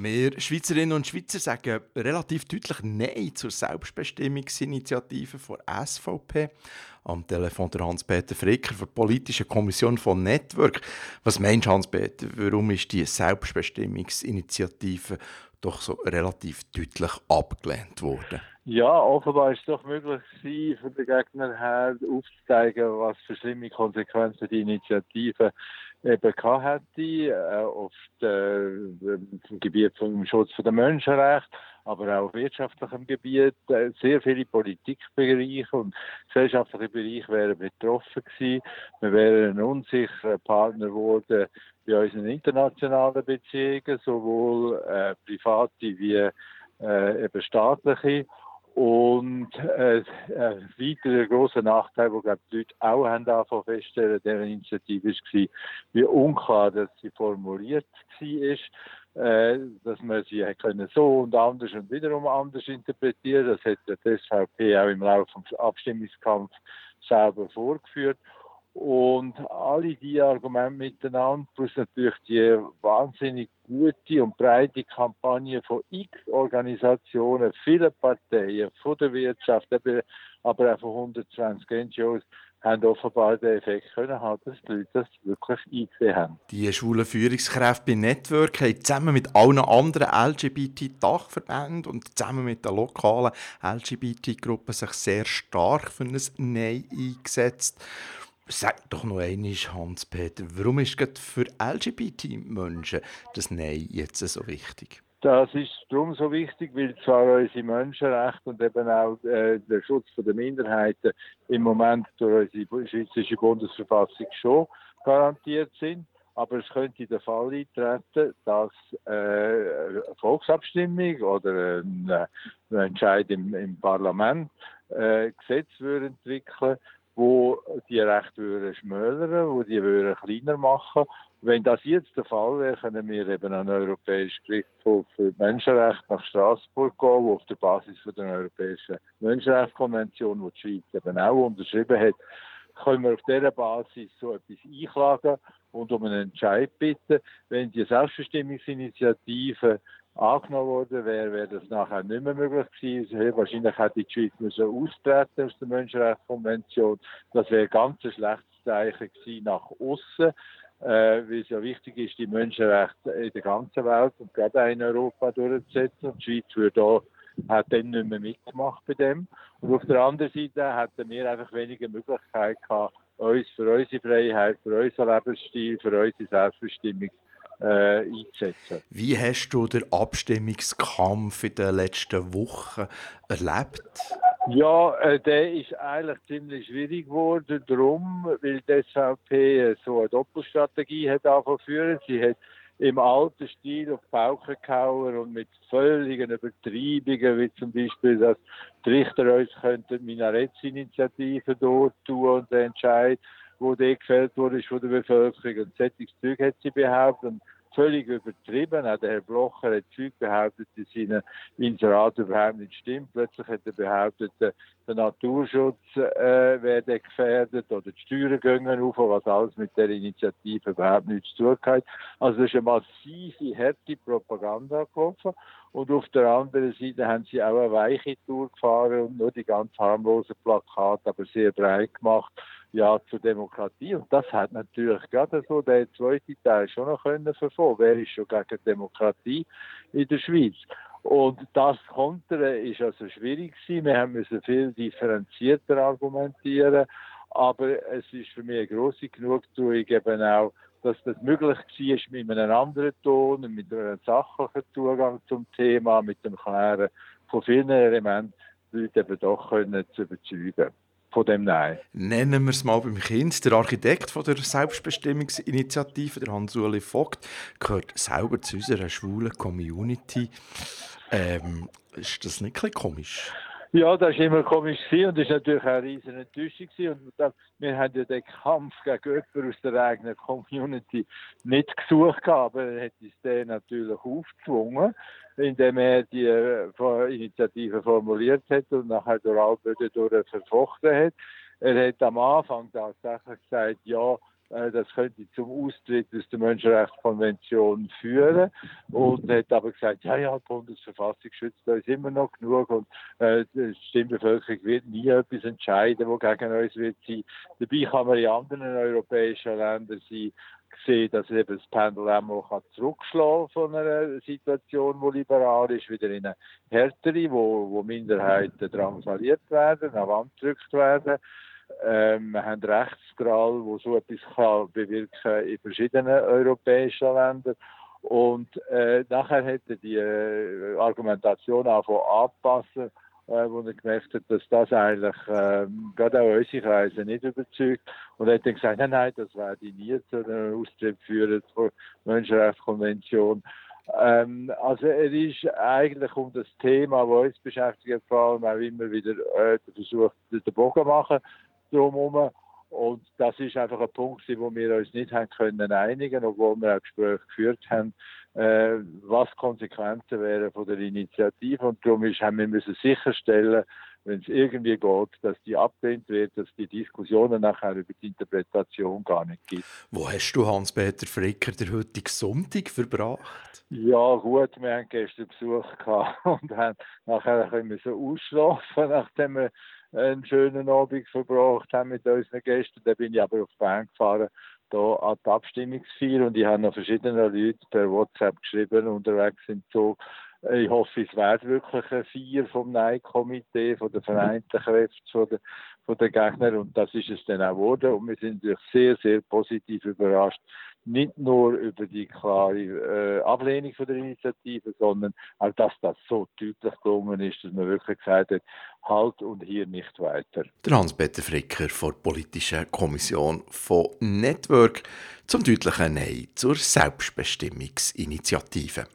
Wir Schweizerinnen und Schweizer sagen relativ deutlich Nein zur Selbstbestimmungsinitiative der SVP. Am Telefon der Hans-Peter Fricker von der Politischen Kommission von Network. Was meinst du, Hans-Peter, warum ist die Selbstbestimmungsinitiative doch so relativ deutlich abgelehnt worden? Ja, offenbar ist es doch möglich von den Gegnern her aufzuzeigen, was für schlimme Konsequenzen die Initiative eben gehabt hätte, äh, auf dem Gebiet vom Schutz der Menschenrechte, aber auch auf wirtschaftlichem Gebiet. Äh, sehr viele Politikbereiche und gesellschaftliche Bereiche wären betroffen gewesen. Wir wären ein unsicherer Partner geworden bei unseren internationalen Beziehungen, sowohl äh, private wie eben staatliche. Und äh, ein weiterer grosser Nachteil, den die Leute auch haben angefangen feststellen, dieser Initiative war, wie unklar dass sie formuliert war, äh, dass man sie können so und anders und wiederum anders interpretieren. Das hat die SVP auch im Laufe des Abstimmungskampfs selber vorgeführt. Und alle diese Argumente miteinander, plus natürlich die wahnsinnig gute und breite Kampagne von x Organisationen, vielen Parteien, von der Wirtschaft, aber auch von 120 NGOs, haben offenbar den Effekt können haben, dass die Leute das wirklich eingesehen haben. Die schwulen Führungskräfte bei Network haben zusammen mit allen anderen LGBT-Dachverbänden und zusammen mit den lokalen LGBT-Gruppen sich sehr stark für ein Nein eingesetzt. Sag doch noch einmal, Hans-Peter, warum ist gerade für LGBT-Menschen das Nein jetzt so wichtig? Das ist darum so wichtig, weil zwar unsere Menschenrechte und eben auch äh, der Schutz der Minderheiten im Moment durch unsere Schweizerische Bundesverfassung schon garantiert sind, aber es könnte der Fall eintreten, dass äh, eine Volksabstimmung oder ein, ein Entscheid im, im Parlament äh, Gesetze entwickeln wo die Rechte würden schmälern, wo die würden kleiner machen. Wenn das jetzt der Fall wäre, können wir eben an den Europäischen Gerichtshof für Menschenrechte nach Straßburg gehen, wo auf der Basis von der Europäischen Menschenrechtskonvention, die die Schweiz eben auch unterschrieben hat, können wir auf dieser Basis so etwas einklagen und um einen Entscheid bitten. Wenn die Selbstbestimmungsinitiative angenommen worden wäre, wäre das nachher nicht mehr möglich gewesen. Wahrscheinlich hätte die Schweiz müssen austreten aus der Menschenrechtskonvention. Das wäre ganz ein schlechtes Zeichen gewesen nach außen, äh, weil es ja wichtig ist, die Menschenrechte in der ganzen Welt und gerade auch in Europa durchzusetzen. Und die Schweiz würde da hat dann nicht mehr mitgemacht bei dem. Und auf der anderen Seite hatten wir einfach weniger Möglichkeiten gehabt, uns für unsere Freiheit, für unseren Lebensstil, für unsere Selbstbestimmung äh, einzusetzen. Wie hast du den Abstimmungskampf in den letzten Wochen erlebt? Ja, äh, der ist eigentlich ziemlich schwierig geworden, darum, weil die SVP so eine Doppelstrategie hat führen. Sie hat im alten Stil auf Pauken gehauen und mit völligen Übertreibungen, wie zum Beispiel, dass die Richter uns könnten Minarettsinitiativen dort tun und den Entscheid wo der gefällt wurde von der Bevölkerung. Und solches Zeug hat sie behauptet. Und völlig übertrieben. Auch der Herr Blocher hat Zeug behauptet, in seinen Inseraten überhaupt nicht stimmt. Plötzlich hat er behauptet, der, Naturschutz äh, werde gefährdet oder die Steuern gehen auf, was alles mit der Initiative überhaupt nichts zu tun hat. Also das ist eine massive, harte Propaganda gelaufen. Und auf der anderen Seite haben sie auch eine weiche Tour gefahren und nur die ganz harmlosen Plakate, aber sehr breit gemacht ja zur Demokratie. Und das hat natürlich gerade so der zweite Teil schon noch können verfolgen. Wer ist schon gegen Demokratie in der Schweiz? Und das Kontern ist also schwierig gewesen. Wir haben müssen viel differenzierter argumentieren. Aber es ist für mich eine grosse Genugtuung eben auch, dass das möglich war mit einem anderen Ton, mit einem sachlichen Zugang zum Thema, mit dem Klären von vielen Elementen, die Leute eben doch können zu überzeugen von dem Nein. Nennen wir es mal beim Kind. Der Architekt von der Selbstbestimmungsinitiative, der Hans-Uli Vogt, gehört selber zu unserer schwulen Community. Ähm, ist das nicht ein komisch? Ja, das war immer komisch gewesen und das war natürlich auch eine riesige Enttäuschung. Und dann, wir haben ja den Kampf gegen jemanden aus der eigenen Community nicht gesucht, aber er hat uns den natürlich aufgezwungen, indem er die äh, Initiative formuliert hat und nachher durch Alböden durch verfochten hat. Er hat am Anfang tatsächlich gesagt, ja, das könnte zum Austritt aus der Menschenrechtskonvention führen und hat aber gesagt, ja, ja, die Bundesverfassung schützt uns immer noch genug und äh, die Stimmbevölkerung wird nie etwas entscheiden, wo gegen uns wird sein. Dabei kann man in anderen europäischen Ländern sein, sehen, dass eben das Pendel auch zurückschlagen von einer Situation, die liberal ist, wieder in eine härtere, wo, wo Minderheiten drangsaliert werden, an Wand gedrückt werden. Ähm, wir haben Rechtsgrall, wo so etwas kann bewirken in verschiedenen europäischen Ländern. Und äh, nachher hätte die äh, Argumentation auch anpassen äh, wo er gemerkt hat, dass das eigentlich äh, gerade auch unsere Kreise nicht überzeugt. Und er hat dann gesagt, nein, nein, das werde ich nie zu einem Austritt führen zur Menschenrechtskonvention. Ähm, also er ist eigentlich um das Thema, das uns beschäftigt, vor allem auch immer wieder äh, versucht, den Bogen machen drumherum. Und das ist einfach ein Punkt, wo wir uns nicht haben können einigen, obwohl wir ein Gespräch geführt haben, äh, was Konsequenzen wären von der Initiative. Und darum ist, haben wir müssen sicherstellen, wenn es irgendwie geht, dass die abgelehnt wird, dass die Diskussionen nachher über die Interpretation gar nicht gibt. Wo hast du Hans-Peter Fricker der heutige Sonntag verbracht? Ja, gut, wir haben gestern Besuch gehabt und haben nachher ein bisschen ausschlafen, nachdem wir einen schönen Abend verbracht haben mit unseren Gästen. Dann bin ich aber auf Bern gefahren, da an die Abstimmungsfeier und ich habe noch verschiedene Leute per WhatsApp geschrieben, unterwegs im Zug. Ich hoffe, es wird wirklich eine Feier vom Nein-Komitee, von der Vereinten Kräfte, von der, von den Gegnern und das ist es dann auch geworden und wir sind natürlich sehr, sehr positiv überrascht, nicht nur über die klare äh, Ablehnung von der Initiative, sondern auch, dass das so deutlich gelungen ist, dass man wirklich gesagt hat, halt und hier nicht weiter. Der Hans-Peter Fricker von der Politischen Kommission von Network zum deutlichen Nein zur Selbstbestimmungsinitiative.